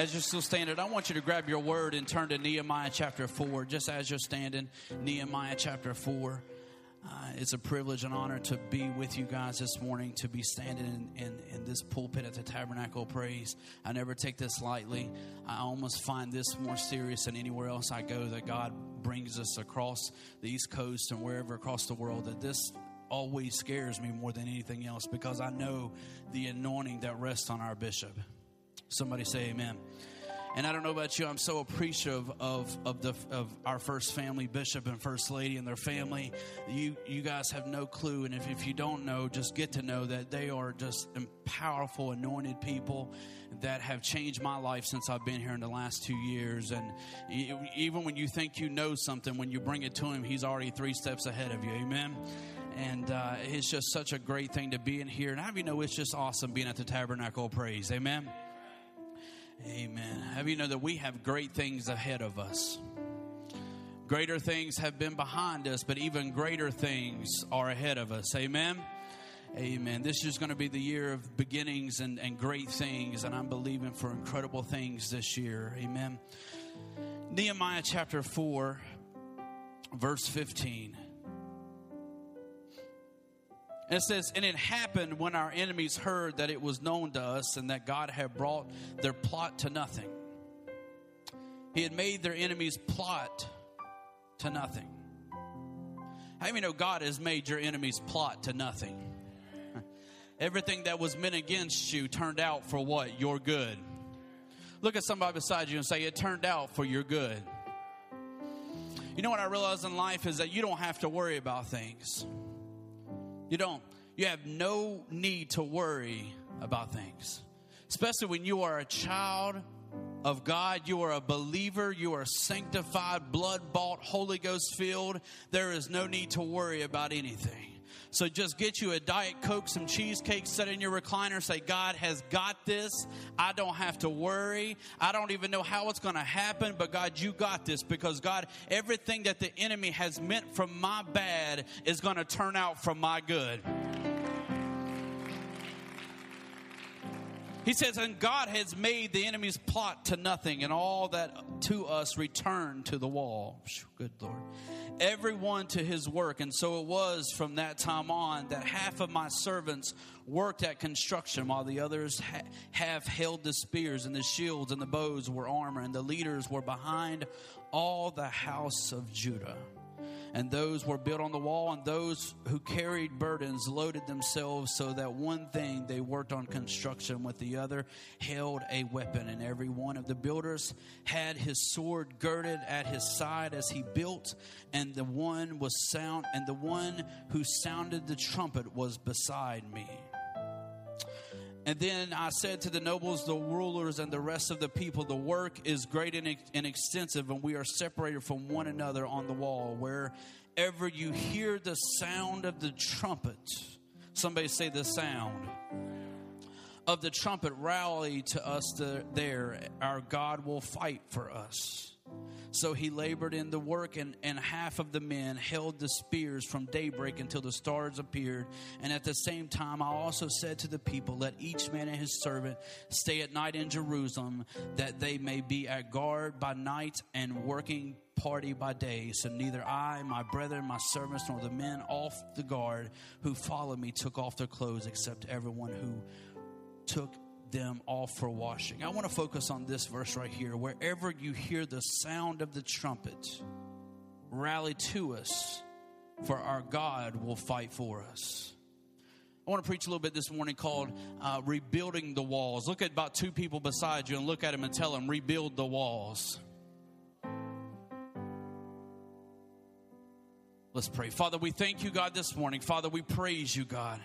As you're still standing, I want you to grab your word and turn to Nehemiah chapter 4. Just as you're standing, Nehemiah chapter 4. Uh, it's a privilege and honor to be with you guys this morning, to be standing in, in, in, this pulpit at the Tabernacle of Praise. I never take this lightly. I almost find this more serious than anywhere else I go that God brings us across the East Coast and wherever across the world, that this always scares me more than anything else because I know the anointing that rests on our bishop. Somebody say amen. And I don't know about you, I'm so appreciative of, of, the, of our first family, Bishop and First Lady, and their family. You, you guys have no clue. And if, if you don't know, just get to know that they are just powerful, anointed people that have changed my life since I've been here in the last two years. And even when you think you know something, when you bring it to Him, He's already three steps ahead of you. Amen and uh, it's just such a great thing to be in here. And do you know it's just awesome being at the Tabernacle of Praise? Amen. Amen. Have you know that we have great things ahead of us? Greater things have been behind us, but even greater things are ahead of us. Amen. Amen. This is going to be the year of beginnings and, and great things, and I'm believing for incredible things this year. Amen. Nehemiah chapter 4, verse 15. And it says, And it happened when our enemies heard that it was known to us and that God had brought their plot to nothing. He had made their enemies' plot to nothing. How many know God has made your enemies' plot to nothing? Everything that was meant against you turned out for what? Your good. Look at somebody beside you and say, It turned out for your good. You know what I realize in life is that you don't have to worry about things. You don't. You have no need to worry about things. Especially when you are a child of God, you are a believer, you are sanctified, blood bought, Holy Ghost filled. There is no need to worry about anything. So just get you a Diet Coke, some cheesecake, set in your recliner, say, God has got this. I don't have to worry. I don't even know how it's going to happen, but God, you got this because God, everything that the enemy has meant for my bad is going to turn out for my good. He says, and God has made the enemy's plot to nothing, and all that to us return to the wall. Good Lord everyone to his work. And so it was from that time on that half of my servants worked at construction while the others ha- have held the spears and the shields and the bows were armor and the leaders were behind all the house of Judah and those were built on the wall, and those who carried burdens loaded themselves so that one thing they worked on construction with the other held a weapon, and every one of the builders had his sword girded at his side as he built, and the one was sound, and the one who sounded the trumpet was beside me. And then I said to the nobles, the rulers, and the rest of the people, The work is great and, and extensive, and we are separated from one another on the wall. Wherever you hear the sound of the trumpet, somebody say the sound of the trumpet, rally to us there. Our God will fight for us. So he labored in the work, and, and half of the men held the spears from daybreak until the stars appeared. And at the same time, I also said to the people, Let each man and his servant stay at night in Jerusalem, that they may be at guard by night and working party by day. So neither I, my brethren, my servants, nor the men off the guard who followed me took off their clothes, except everyone who took them off for washing. I want to focus on this verse right here. Wherever you hear the sound of the trumpet, rally to us, for our God will fight for us. I want to preach a little bit this morning called uh, Rebuilding the Walls. Look at about two people beside you and look at them and tell them, Rebuild the walls. Let's pray. Father, we thank you, God, this morning. Father, we praise you, God.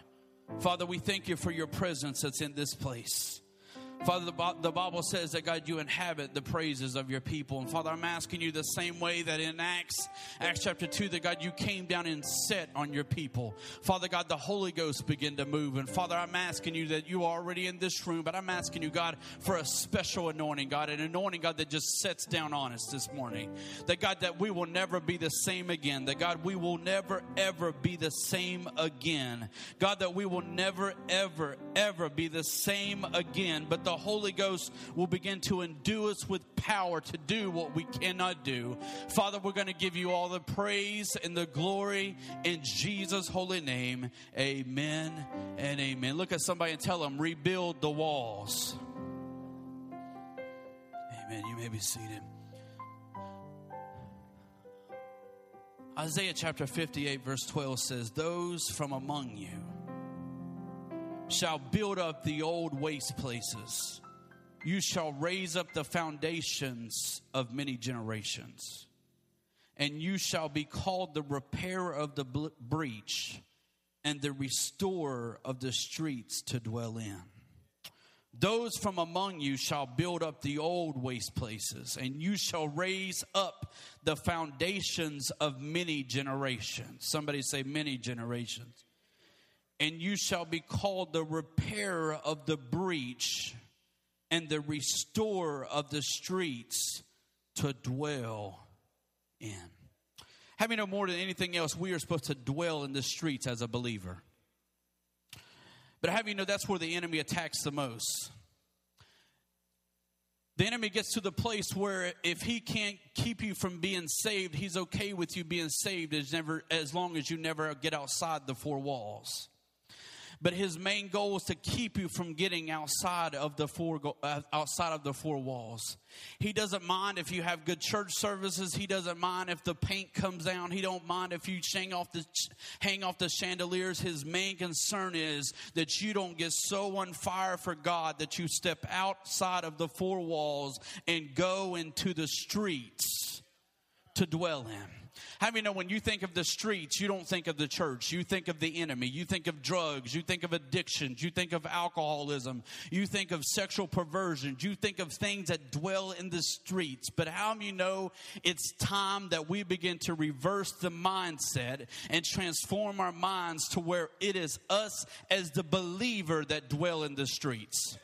Father, we thank you for your presence that's in this place. Father, the Bible says that God, you inhabit the praises of your people. And Father, I'm asking you the same way that in Acts, Acts chapter 2, that God, you came down and set on your people. Father God, the Holy Ghost began to move. And Father, I'm asking you that you are already in this room, but I'm asking you, God, for a special anointing, God, an anointing, God, that just sets down on us this morning. That God, that we will never be the same again. That God, we will never, ever be the same again. God, that we will never, ever, ever be the same again. But the the Holy Ghost will begin to endue us with power to do what we cannot do. Father, we're going to give you all the praise and the glory in Jesus' holy name. Amen and amen. Look at somebody and tell them, rebuild the walls. Amen. You may be seated. Isaiah chapter 58, verse 12 says, Those from among you shall build up the old waste places. You shall raise up the foundations of many generations. And you shall be called the repairer of the breach and the restorer of the streets to dwell in. Those from among you shall build up the old waste places, and you shall raise up the foundations of many generations. Somebody say, many generations. And you shall be called the repairer of the breach and the restorer of the streets to dwell in. Having no more than anything else, we are supposed to dwell in the streets as a believer. But have you know that's where the enemy attacks the most? The enemy gets to the place where if he can't keep you from being saved, he's okay with you being saved as never as long as you never get outside the four walls but his main goal is to keep you from getting outside of the four uh, outside of the four walls. He doesn't mind if you have good church services. He doesn't mind if the paint comes down. He don't mind if you hang off the hang off the chandeliers. His main concern is that you don't get so on fire for God that you step outside of the four walls and go into the streets to dwell in. How many know when you think of the streets, you don't think of the church? You think of the enemy. You think of drugs. You think of addictions. You think of alcoholism. You think of sexual perversions. You think of things that dwell in the streets. But how many know it's time that we begin to reverse the mindset and transform our minds to where it is us as the believer that dwell in the streets?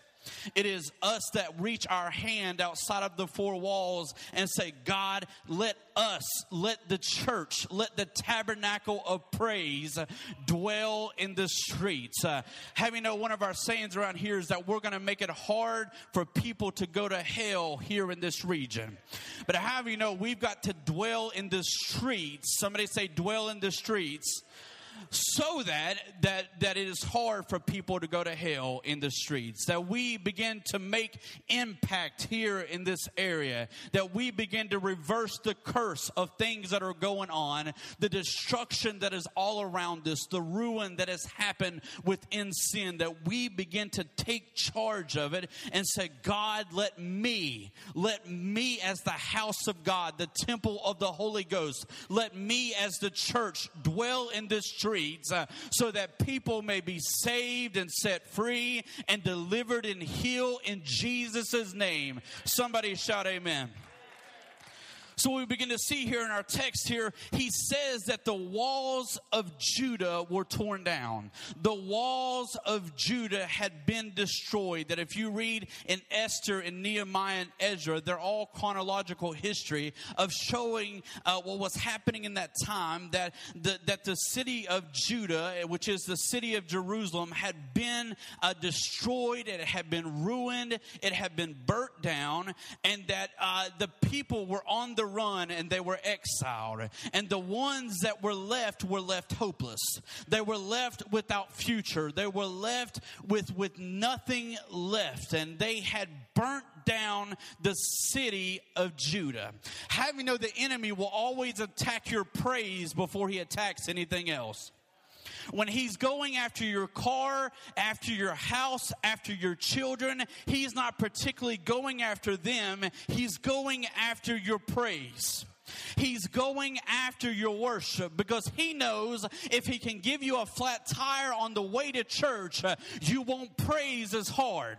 It is us that reach our hand outside of the four walls and say, God, let us, let the church, let the tabernacle of praise dwell in the streets. Uh, having know one of our sayings around here is that we're going to make it hard for people to go to hell here in this region. But have you know we've got to dwell in the streets. Somebody say, dwell in the streets so that, that, that it is hard for people to go to hell in the streets. That we begin to make impact here in this area. That we begin to reverse the curse of things that are going on, the destruction that is all around us, the ruin that has happened within sin. That we begin to take charge of it and say, God, let me, let me as the house of God, the temple of the Holy Ghost, let me as the church dwell in this streets uh, so that people may be saved and set free and delivered and healed in Jesus' name. Somebody shout, Amen. So we begin to see here in our text here, he says that the walls of Judah were torn down. The walls of Judah had been destroyed. That if you read in Esther and Nehemiah and Ezra, they're all chronological history of showing uh, what was happening in that time. That the, that the city of Judah, which is the city of Jerusalem, had been uh, destroyed. It had been ruined. It had been burnt down, and that uh, the people were on the run and they were exiled. And the ones that were left were left hopeless. They were left without future. They were left with, with nothing left. And they had burnt down the city of Judah. How you know the enemy will always attack your praise before he attacks anything else? When he's going after your car, after your house, after your children, he's not particularly going after them, he's going after your praise. He's going after your worship because he knows if he can give you a flat tire on the way to church, you won't praise as hard.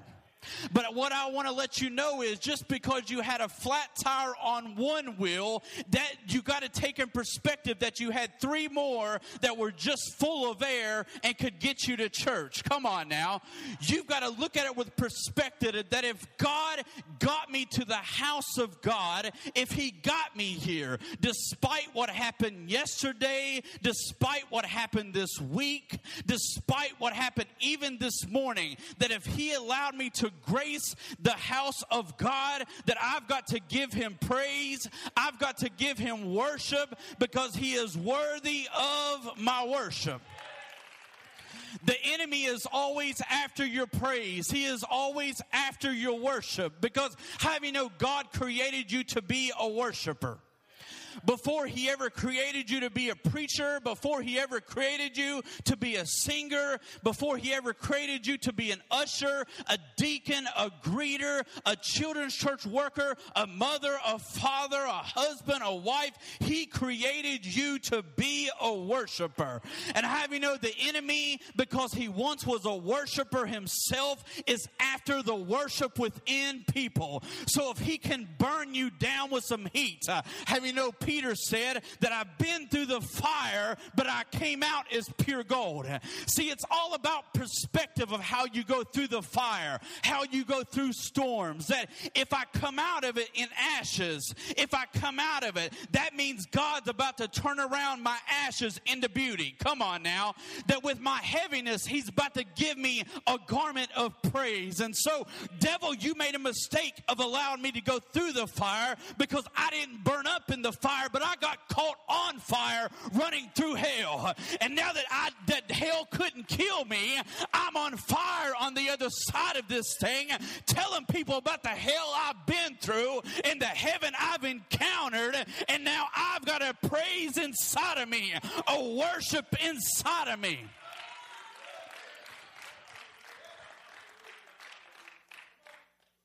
But what I want to let you know is just because you had a flat tire on one wheel, that you got to take in perspective that you had three more that were just full of air and could get you to church. Come on now. You've got to look at it with perspective that if God got me to the house of God, if He got me here, despite what happened yesterday, despite what happened this week, despite what happened even this morning, that if He allowed me to grace the house of God that I've got to give him praise. I've got to give him worship because he is worthy of my worship. The enemy is always after your praise. He is always after your worship because how you know God created you to be a worshiper? Before he ever created you to be a preacher, before he ever created you to be a singer, before he ever created you to be an usher, a deacon, a greeter, a children's church worker, a mother, a father, a husband, a wife, he created you to be a worshiper. And have you know the enemy, because he once was a worshiper himself, is after the worship within people. So if he can burn you down with some heat, uh, have you know Peter said that I've been through the fire, but I came out as pure gold. See, it's all about perspective of how you go through the fire, how you go through storms. That if I come out of it in ashes, if I come out of it, that means God's about to turn around my ashes into beauty. Come on now. That with my heaviness, He's about to give me a garment of praise. And so, devil, you made a mistake of allowing me to go through the fire because I didn't burn up in the fire fire, but I got caught on fire running through hell. And now that I that hell couldn't kill me, I'm on fire on the other side of this thing, telling people about the hell I've been through and the heaven I've encountered. And now I've got a praise inside of me, a worship inside of me.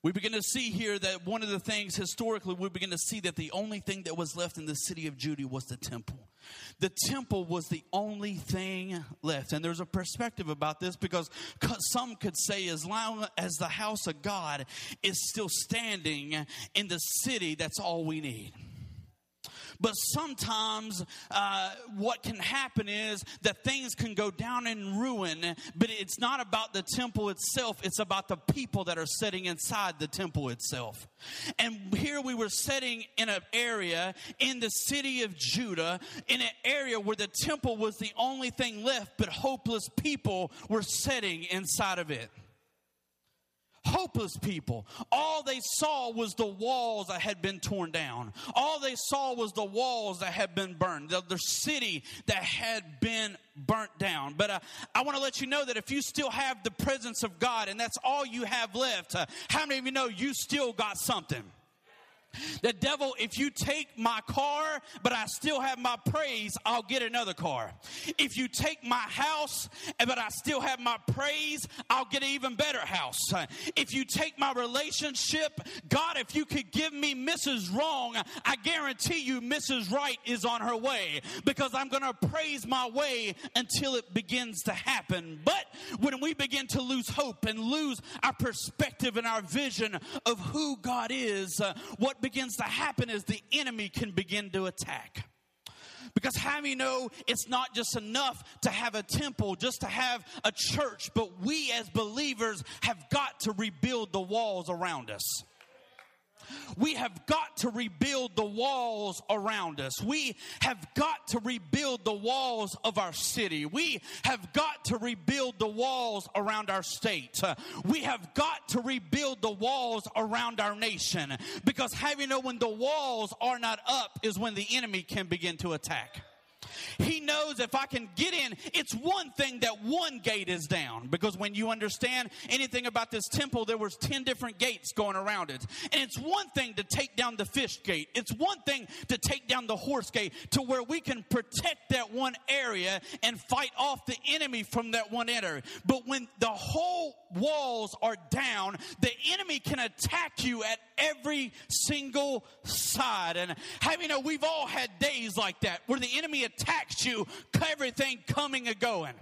We begin to see here that one of the things historically, we begin to see that the only thing that was left in the city of Judah was the temple. The temple was the only thing left. And there's a perspective about this because some could say, as long as the house of God is still standing in the city, that's all we need. But sometimes uh, what can happen is that things can go down in ruin, but it's not about the temple itself, it's about the people that are sitting inside the temple itself. And here we were sitting in an area in the city of Judah, in an area where the temple was the only thing left, but hopeless people were sitting inside of it hopeless people. All they saw was the walls that had been torn down. All they saw was the walls that had been burned, the, the city that had been burnt down. But uh, I want to let you know that if you still have the presence of God and that's all you have left, uh, how many of you know you still got something? The devil, if you take my car, but I still have my praise, I'll get another car. If you take my house, but I still have my praise, I'll get an even better house. If you take my relationship, God, if you could give me Mrs. Wrong, I guarantee you Mrs. Right is on her way because I'm going to praise my way until it begins to happen. But when we begin to lose hope and lose our perspective and our vision of who God is, what begins to happen is the enemy can begin to attack. Because how many know it's not just enough to have a temple, just to have a church, but we as believers have got to rebuild the walls around us. We have got to rebuild the walls around us. We have got to rebuild the walls of our city. We have got to rebuild the walls around our state. we have got to rebuild the walls around our nation. Because have you know when the walls are not up is when the enemy can begin to attack. He knows if I can get in, it's one thing that one gate is down. Because when you understand anything about this temple, there was 10 different gates going around it. And it's one thing to take down the fish gate. It's one thing to take down the horse gate to where we can protect that one area and fight off the enemy from that one area. But when the whole walls are down, the enemy can attack you at every single side. And how you know we've all had days like that where the enemy attacks you, everything coming and going.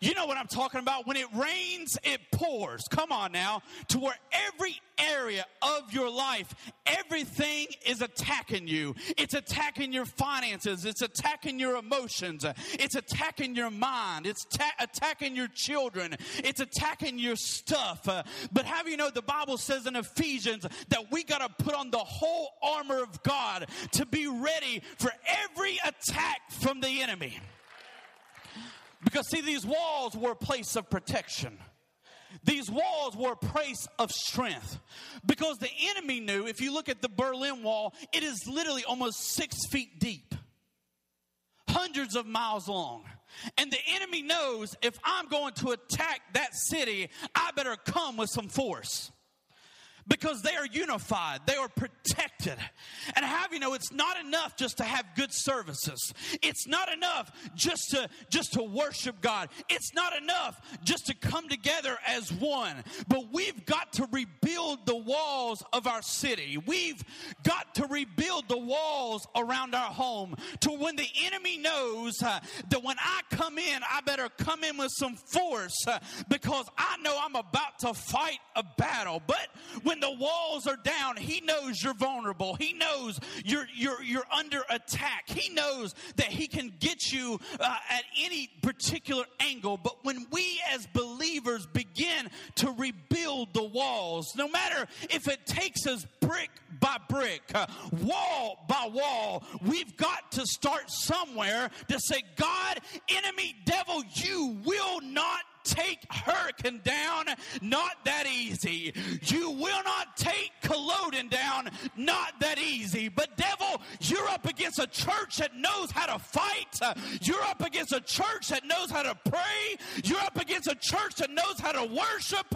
You know what I'm talking about? When it rains, it pours. Come on now. To where every area of your life, everything is attacking you. It's attacking your finances. It's attacking your emotions. It's attacking your mind. It's ta- attacking your children. It's attacking your stuff. Uh, but have you know the Bible says in Ephesians that we got to put on the whole armor of God to be ready for every attack from the enemy. Because, see, these walls were a place of protection. these walls were a place of strength because the enemy knew if you look at the Berlin Wall, it is literally almost six feet deep, hundreds of miles long. And the enemy knows if I'm going to attack that city, I better come with some force because they are unified, they are protected. And have you know it's not enough just to have good services. It's not enough just to just to worship God. It's not enough just to come together as one. But we've got to rebuild the walls of our city. We've got to rebuild the walls around our home to when the enemy knows uh, that when I come in, I better come in with some force uh, because I know I'm about to fight a battle. But when the walls are down, he knows you're vulnerable. He knows you're, you're, you're under attack. He knows that he can get you uh, at any particular angle. But when we as believers begin to rebuild the walls, no matter if it takes us brick by brick, uh, wall by wall, we've got to start somewhere to say, God, enemy, devil, you will not take Hurricane down, not that easy. You will not take Culloden down, not that easy. But devil, you're up against a church that knows how to fight. You're up against a church that knows how to pray. You're up against a church that knows how to worship.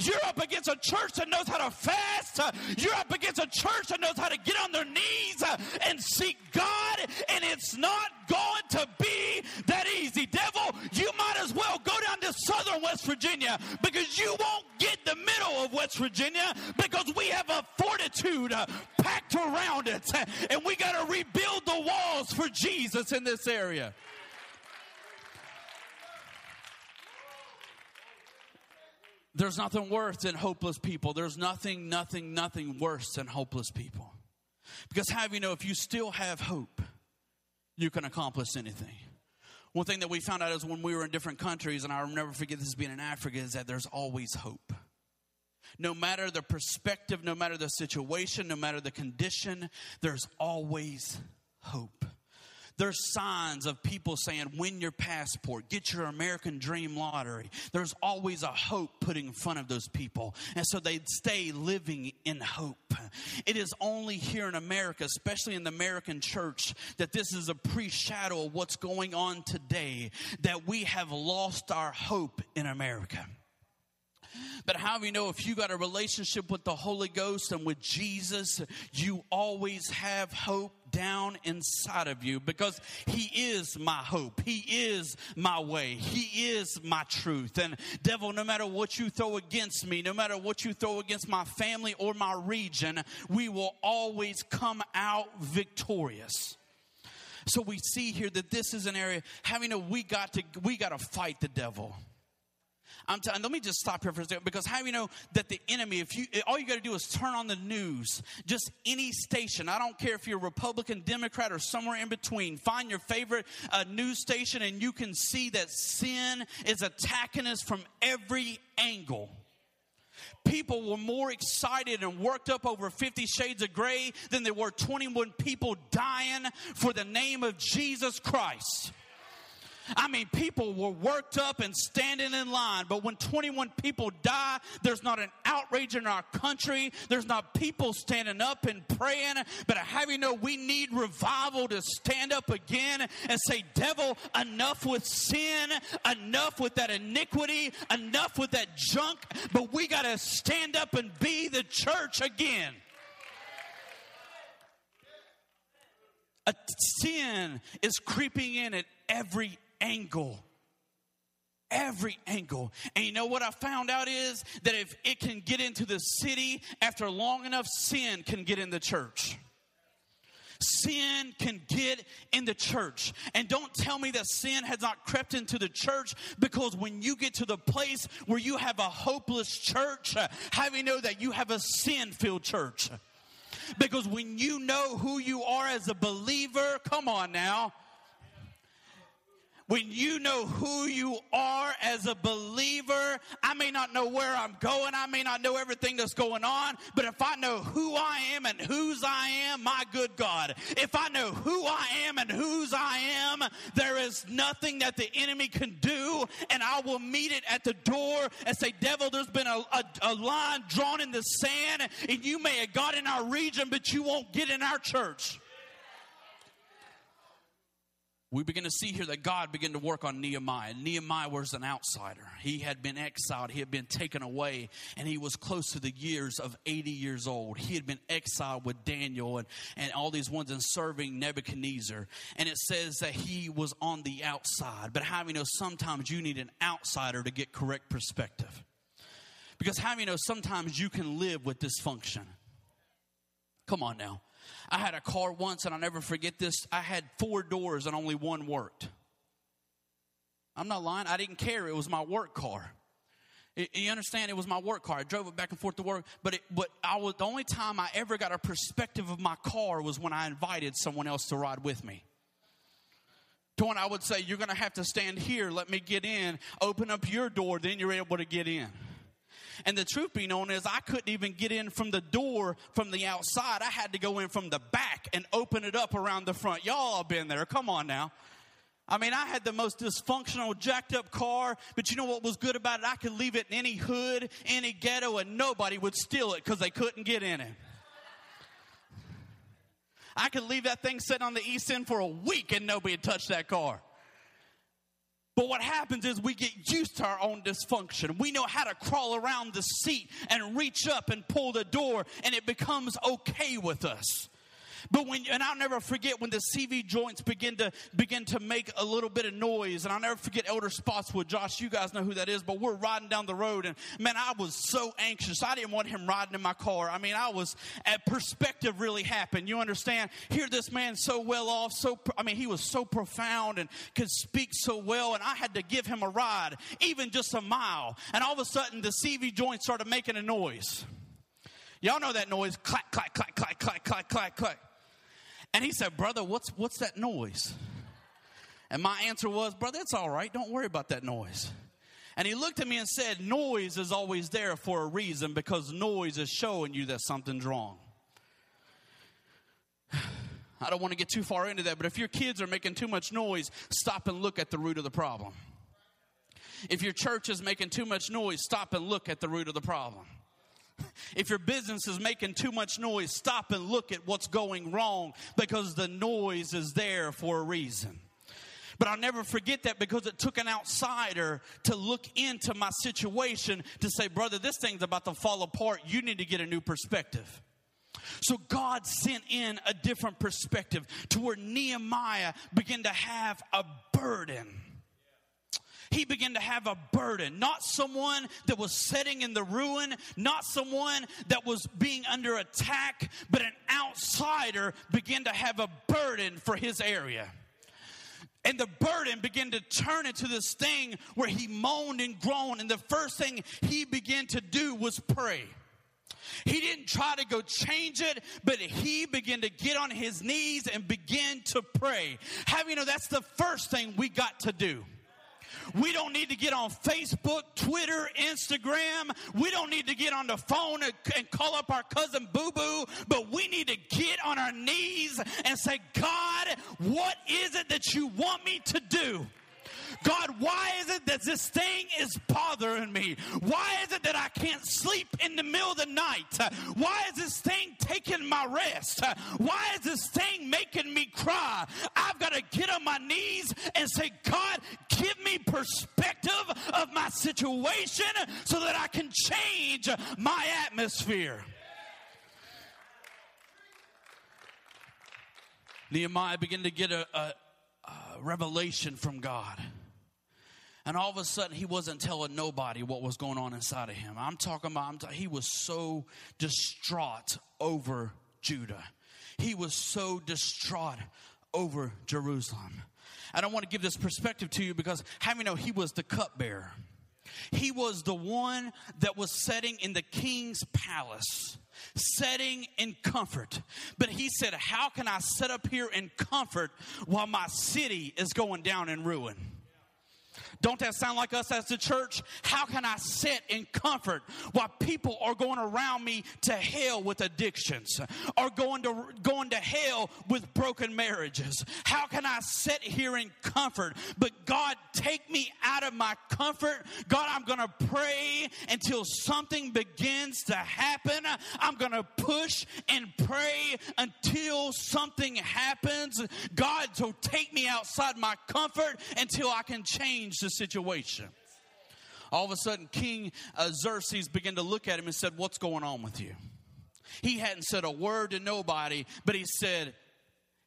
You're up against a church that knows how to fast. You're up against a church that knows how to get on their knees and seek God. And it's not going to be southern West Virginia because you won't get the middle of West Virginia because we have a fortitude uh, packed around it. And we got to rebuild the walls for Jesus in this area. There's nothing worse than hopeless people. There's nothing, nothing, nothing worse than hopeless people. Because, have you know, if you still have hope, you can accomplish anything. One thing that we found out is when we were in different countries, and I'll never forget this being in Africa, is that there's always hope. No matter the perspective, no matter the situation, no matter the condition, there's always hope. There's signs of people saying, win your passport, get your American dream lottery. There's always a hope put in front of those people. And so they stay living in hope. It is only here in America, especially in the American church, that this is a pre shadow of what's going on today, that we have lost our hope in America. But how do you know if you got a relationship with the Holy Ghost and with Jesus, you always have hope down inside of you because He is my hope. He is my way. He is my truth. And, devil, no matter what you throw against me, no matter what you throw against my family or my region, we will always come out victorious. So we see here that this is an area having a we got to we got to fight the devil. I'm telling. Let me just stop here for a second because how you know that the enemy? If you all you got to do is turn on the news, just any station. I don't care if you're Republican, Democrat, or somewhere in between. Find your favorite uh, news station, and you can see that sin is attacking us from every angle people were more excited and worked up over 50 shades of gray than there were 21 people dying for the name of Jesus Christ. I mean, people were worked up and standing in line, but when 21 people die, there's not an outrage in our country. There's not people standing up and praying. But I have you know, we need revival to stand up again and say, Devil, enough with sin, enough with that iniquity, enough with that junk. But we got to stand up and be the church again. A sin is creeping in at every angle. Every angle. And you know what I found out is that if it can get into the city after long enough, sin can get in the church sin can get in the church. And don't tell me that sin has not crept into the church because when you get to the place where you have a hopeless church, how do you know that you have a sin filled church? Because when you know who you are as a believer, come on now, when you know who you are as a believer, I may not know where I'm going, I may not know everything that's going on, but if I know who I am and whose I am, my good God, if I know who I am and whose I am, there is nothing that the enemy can do, and I will meet it at the door and say, Devil, there's been a, a, a line drawn in the sand, and you may have got in our region, but you won't get in our church we begin to see here that God began to work on Nehemiah. Nehemiah was an outsider. He had been exiled, he had been taken away, and he was close to the years of 80 years old. He had been exiled with Daniel and, and all these ones and serving Nebuchadnezzar. And it says that he was on the outside. But how you know sometimes you need an outsider to get correct perspective? Because how you know sometimes you can live with dysfunction? Come on now. I had a car once, and I'll never forget this. I had four doors, and only one worked. I'm not lying. I didn't care. It was my work car. You understand? It was my work car. I drove it back and forth to work. But it, but I was the only time I ever got a perspective of my car was when I invited someone else to ride with me. To when I would say, "You're going to have to stand here. Let me get in. Open up your door. Then you're able to get in." And the truth be known is, I couldn't even get in from the door from the outside. I had to go in from the back and open it up around the front. Y'all have been there. Come on now. I mean, I had the most dysfunctional, jacked up car, but you know what was good about it? I could leave it in any hood, any ghetto, and nobody would steal it because they couldn't get in it. I could leave that thing sitting on the east end for a week and nobody would touch that car. But what happens is we get used to our own dysfunction. We know how to crawl around the seat and reach up and pull the door, and it becomes okay with us. But when and I'll never forget when the CV joints begin to begin to make a little bit of noise, and I'll never forget Elder Spotswood. Josh, you guys know who that is, but we're riding down the road, and man, I was so anxious. I didn't want him riding in my car. I mean, I was at perspective really happened. You understand? Here, this man so well off, so I mean, he was so profound and could speak so well, and I had to give him a ride, even just a mile. And all of a sudden, the CV joint started making a noise. Y'all know that noise clack, clack, clack, clack, clack, clack, clack, clack. And he said, Brother, what's, what's that noise? And my answer was, Brother, it's all right. Don't worry about that noise. And he looked at me and said, Noise is always there for a reason because noise is showing you that something's wrong. I don't want to get too far into that, but if your kids are making too much noise, stop and look at the root of the problem. If your church is making too much noise, stop and look at the root of the problem. If your business is making too much noise, stop and look at what's going wrong because the noise is there for a reason. But I'll never forget that because it took an outsider to look into my situation to say, brother, this thing's about to fall apart. You need to get a new perspective. So God sent in a different perspective to where Nehemiah began to have a burden he began to have a burden. Not someone that was sitting in the ruin, not someone that was being under attack, but an outsider began to have a burden for his area. And the burden began to turn into this thing where he moaned and groaned. And the first thing he began to do was pray. He didn't try to go change it, but he began to get on his knees and begin to pray. How you know that's the first thing we got to do? We don't need to get on Facebook, Twitter, Instagram. We don't need to get on the phone and, call up our cousin Boo Boo, but we need to get on our knees and say, God, what is it that you want me to do? God, why is it that this thing is bothering me? Why is it that I can't sleep in the middle of the night? Why is this thing taking my rest? Why is this thing making me cry? I've got to get on my knees and say, God, give me perspective of my situation so that I can change my atmosphere. Nehemiah began to get a, a, a revelation from God. And all of a sudden, he wasn't telling nobody what was going on inside of him. I'm talking about, I'm t- he was so distraught over Judah. He was so distraught over Jerusalem. I don't want to give this perspective to you because how many know he was the cupbearer? He was the one that was sitting in the king's palace, setting in comfort. But he said, How can I set up here in comfort while my city is going down in ruin? Don't that sound like us as the church? How can I sit in comfort while people are going around me to hell with addictions, or going to going to hell with broken marriages? How can I sit here in comfort? But God, take me out of my comfort. God, I'm going to pray until something begins to happen. I'm going to push and pray until something happens. God, so take me outside my comfort until I can change the situation. All of a sudden, King uh, Xerxes began to look at him and said, What's going on with you? He hadn't said a word to nobody, but he said,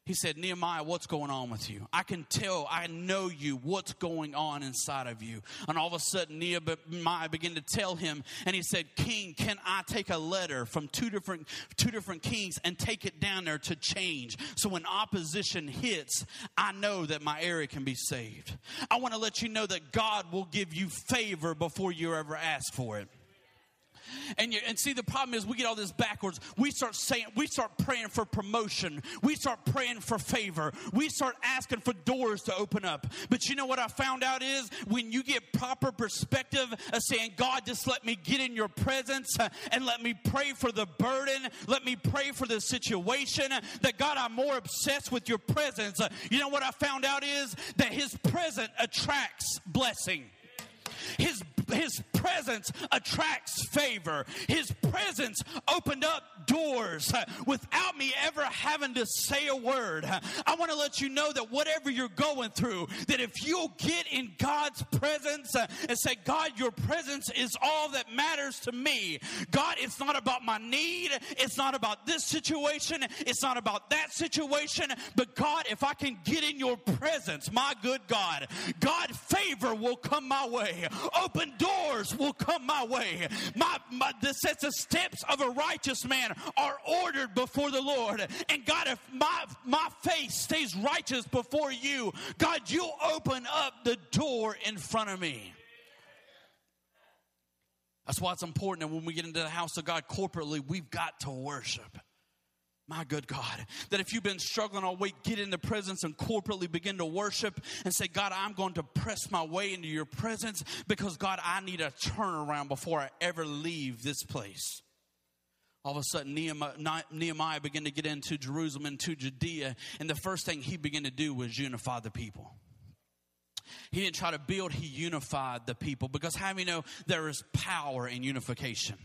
he said, Nehemiah, what's going on with you? I can tell, I know you, what's going on inside of you. And all of a sudden, Nehemiah began to tell him, and he said, King, can I take a letter from two different, two different kings and take it down there to change? So when opposition hits, I know that my area can be saved. I want to let you know that God will give you favor before you ever ask for it. And, you, and see, the problem is we get all this backwards. We start saying, we start praying for promotion. We start praying for favor. We start asking for doors to open up. But you know what I found out is when you get proper perspective of saying, God, just let me get in your presence uh, and let me pray for the burden. Let me pray for the situation. That God, I'm more obsessed with your presence. Uh, you know what I found out is that his presence attracts blessing. His, his presence attracts favor. His presence opened up doors uh, without me ever having to say a word. Uh, I want to let you know that whatever you're going through, that if you'll get in God's presence uh, and say, God, your presence is all that matters to me. God, it's not about my need. It's not about this situation. It's not about that situation. But God, if I can get in your presence, my good God, God, favor will come my way. Open doors will come my way. My, my this says the steps of a righteous man are ordered before the Lord. And God, if my my face stays righteous before you, God, you'll open up the door in front of me. That's why it's important that when we get into the house of God corporately, we've got to worship. My good God, that if you've been struggling all week, get in the presence and corporately begin to worship and say, God, I'm going to press my way into your presence because, God, I need a turnaround before I ever leave this place. All of a sudden, Nehemiah, began to get into Jerusalem, into Judea, and the first thing he began to do was unify the people. He didn't try to build, he unified the people because how you know there is power in unification?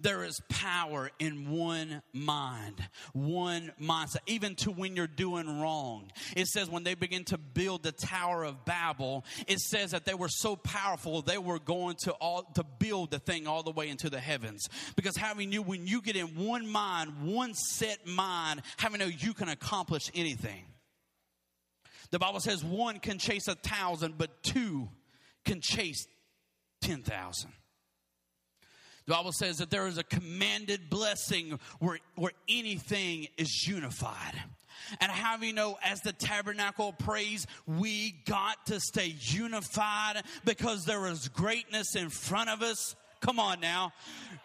There is power in one mind, one mindset, even to when you're doing wrong. It says when they begin to build the Tower of Babel, it says that they were so powerful they were going to all to build the thing all the way into the heavens. Because having you, when you get in one mind, one set mind, having know you can accomplish anything. The Bible says one can chase a thousand, but two can chase ten thousand. The Bible says that there is a commanded blessing where, where anything is unified. And how you know, as the tabernacle praise, we got to stay unified because there is greatness in front of us. Come on now.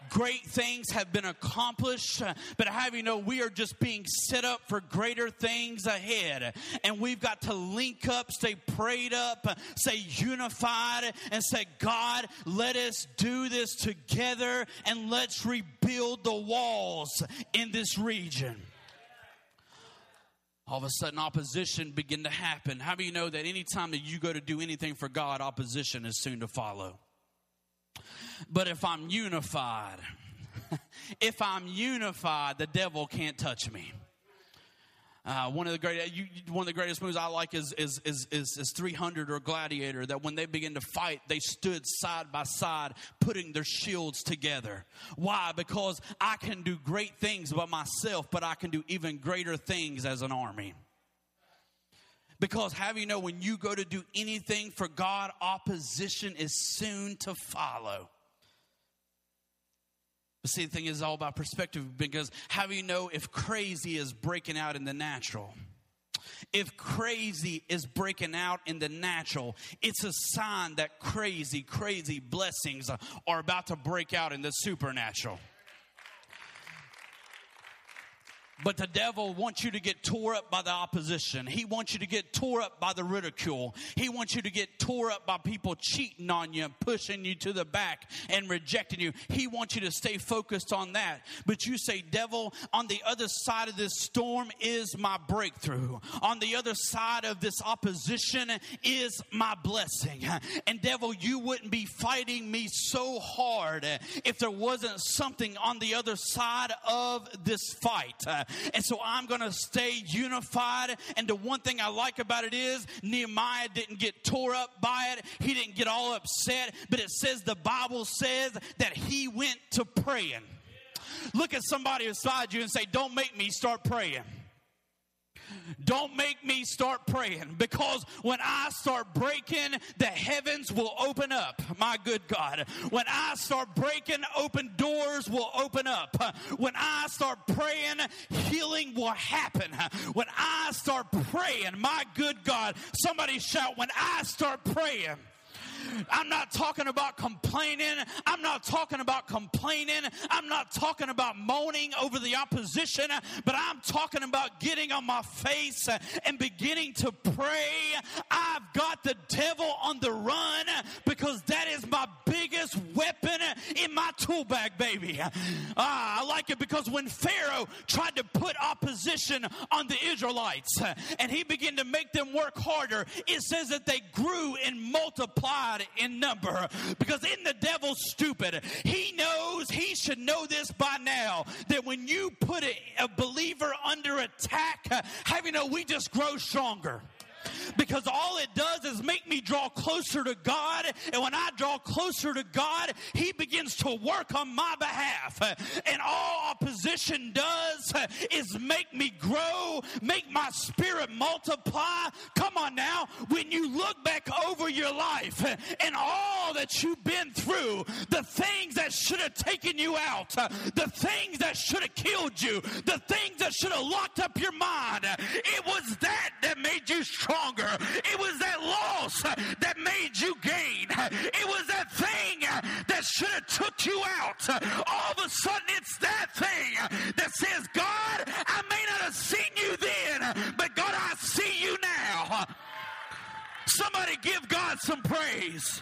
Great things have been accomplished, but have you know we are just being set up for greater things ahead. And we've got to link up, stay prayed up, stay unified, and say, God, let us do this together and let's rebuild the walls in this region all of a sudden opposition begin to happen. How do you know that anytime that you go to do anything for God, opposition is soon to follow? But if I'm unified, if I'm unified, the devil can't touch me. Uh, one of the great, you, one of the greatest movies I like is, is is, is is 300 or Gladiator. That when they begin to fight, they stood side by side, putting their shields together. Why? Because I can do great things by myself, but I can do even greater things as an army. Because have you know when you go to do anything for God, opposition is soon to follow. But see, the thing is all about perspective because how do you know if crazy is breaking out in the natural? If crazy is breaking out in the natural, it's a sign that crazy, crazy blessings are about to break out in the supernatural. But the devil wants you to get tore up by the opposition. He wants you to get tore up by the ridicule. He wants you to get tore up by people cheating on you, pushing you to the back and rejecting you. He wants you to stay focused on that. But you say, devil, on the other side of this storm is my breakthrough. On the other side of this opposition is my blessing. And devil, you wouldn't be fighting me so hard if there wasn't something on the other side of this fight. And so I'm going to stay unified. And the one thing I like about it is Nehemiah didn't get tore up by it, he didn't get all upset, but it says the Bible says that he went to praying. Look at somebody beside you and say, Don't make me start praying. Don't make me start praying because when I start breaking, the heavens will open up. My good God. When I start breaking, open doors will open up. When I start praying, healing will happen. When I start praying, my good God, somebody shout, when I start praying. I'm not talking about complaining. I'm not talking about complaining. I'm not talking about moaning over the opposition, but I'm talking about getting on my face and beginning to pray. I've got the devil on the run because that tool bag, baby. Ah, I like it because when Pharaoh tried to put opposition on the Israelites and he began to make them work harder, it says that they grew and multiplied in number because in the devil's stupid. He knows, he should know this by now, that when you put a, believer under attack, how you know we just grow stronger? Because all it does is make me draw closer to God. And when I draw closer to God, He begins to work on my behalf. And all opposition does is make me grow, make my spirit multiply. Come on now, when you look back over your life and all that you've been through, the things that should have taken you out, the things that should have killed you, the things that should have locked up your mind, it was that that made you It was that loss that made you gain. It was that thing that should have took you out. All of a sudden, it's that thing that says, God, I may not have seen you then, but God, I see you now. Somebody give God some praise.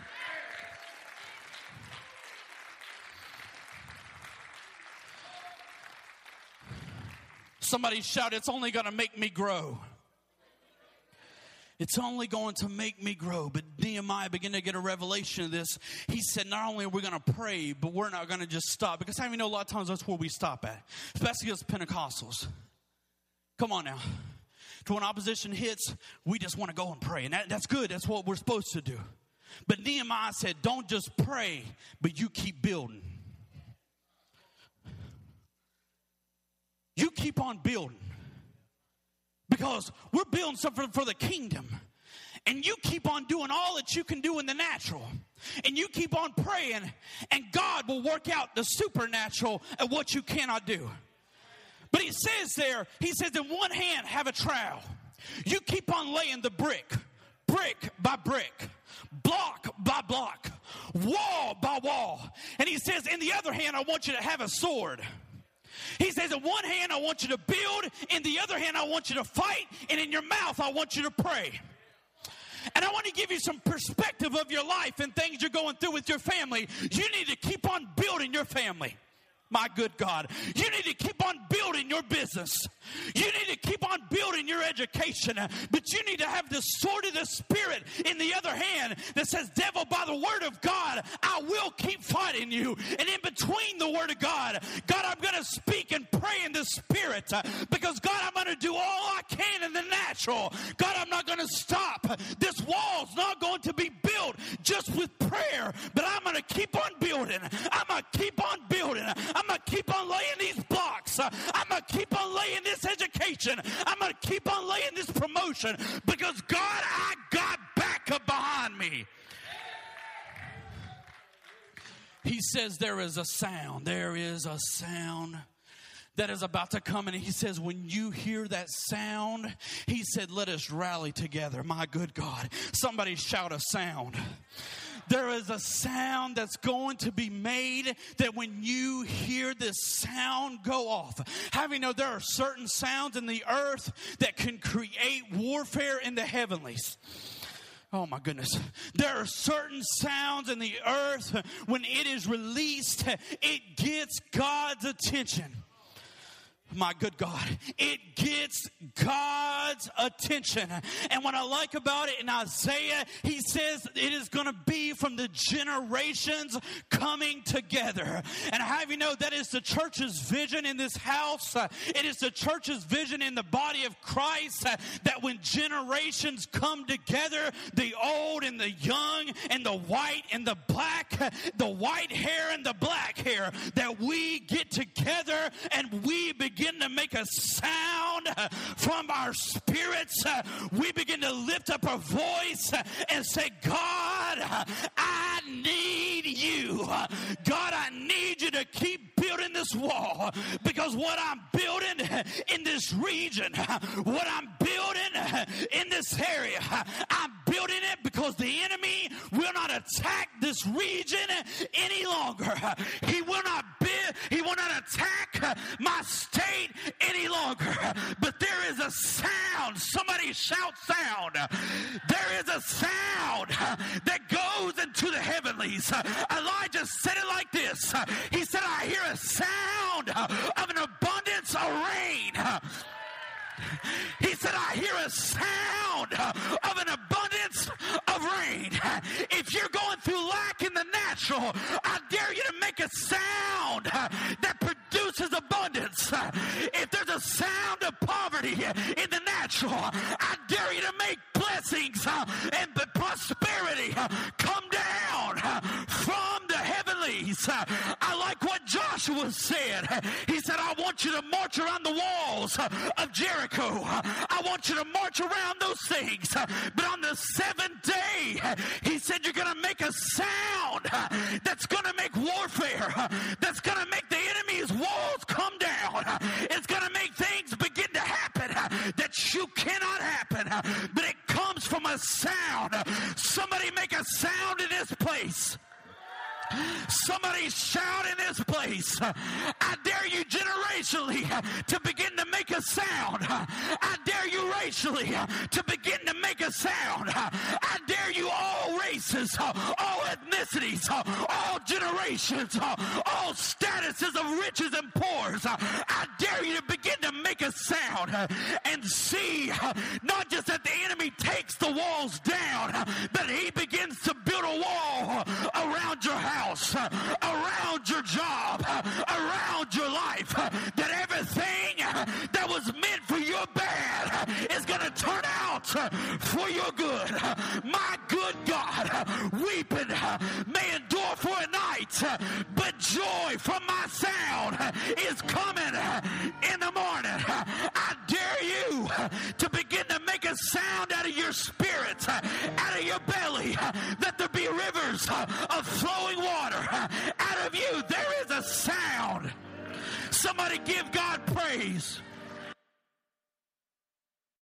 Somebody shout, It's only going to make me grow. It's only going to make me grow. But Nehemiah began to get a revelation of this. He said, Not only are we going to pray, but we're not going to just stop. Because how many know a lot of times that's where we stop at? Especially as Pentecostals. Come on now. To when opposition hits, we just want to go and pray. And that, that's good. That's what we're supposed to do. But Nehemiah said, Don't just pray, but you keep building. You keep on building because we're building something for the kingdom. And you keep on doing all that you can do in the natural. And you keep on praying, and God will work out the supernatural at what you cannot do. But he says there, he says, in one hand, have a trowel. You keep on laying the brick, brick by brick, block by block, wall by wall. And he says, in the other hand, I want you to have a sword. He says, in one hand, I want you to build, in the other hand, I want you to fight, and in your mouth, I want you to pray. And I want to give you some perspective of your life and things you're going through with your family. You need to keep on building your family my good God. You need to keep on building your business. You need to keep on building your education. But you need to have the sword of the Spirit in the other hand that says, Devil, by the word of God, I will keep fighting you. And in between the word of God, God, I'm going to speak and pray in the Spirit because, God, I'm going to do all I can in the natural. God, I'm not going to stop. This wall's not going to be built just with prayer, but I'm going to keep on building. I'm going to keep on building. Going to keep on laying these blocks. I'm going to keep on laying this education. I'm going to keep on laying this promotion because God, I got backup behind me. He says there is a sound. There is a sound that is about to come. And he says, when you hear that sound, he said, let us rally together. My good God. Somebody shout a sound. There is a sound that's going to be made that when you hear this sound go off, having know there are certain sounds in the earth that can create warfare in the heavenlies. Oh my goodness. There are certain sounds in the earth when it is released, it gets God's attention my good God. It gets God's attention. And what I like about it in Isaiah, he says it is going to be from the generations coming together. And I have you know that is the church's vision in this house? It is the church's vision in the body of Christ that when generations come together, the old and the young and the white and the black, the white hair and the black hair, that we get together and we begin begin to make a sound from our spirits, we begin to lift up our voice and say, God, I need you. God, I need you to keep building this wall because what I'm building in this region, what I'm building in this area, I'm building it because the enemy will not attack this region any longer. He will not build, he will not attack my state any longer. But there is a sound. Somebody shout sound. There is a sound that goes into the heavenlies. Elijah said it like this. He said, I hear a sound of an abundance of rain. He said, I hear a sound of an abundance of rain. If you're going through lack in the natural, I dare you to make a sound that produces abundance. If there's a sound of poverty in the natural, I dare you to make blessings uh, and prosperity uh, come down uh, from I like what Joshua said. He said, I want you to march around the walls of Jericho. I want you to march around those things. But on the seventh day, he said, You're going to make a sound that's going to make warfare, that's going to make the enemy's walls come down. It's going to make things begin to happen that you cannot happen. But it comes from a sound. Somebody make a sound in this place. Somebody shout in this place. I dare you generationally to begin to make a sound. I dare you racially to begin to make a sound. I dare you all races, uh, all ethnicities, uh, all generations, uh, all statuses of riches and poors. I dare you to begin to make a sound and see not just that the enemy takes the walls down, but he begins to build a wall around your house around your job, around your life, that everything that was meant is going to turn out for your good. My good God, weeping may endure for a night, but joy from my sound is coming in the morning. I dare you to begin to make a sound out of your spirit, out of your belly, that there be rivers of flowing water out of you. There is a sound. Somebody give God praise.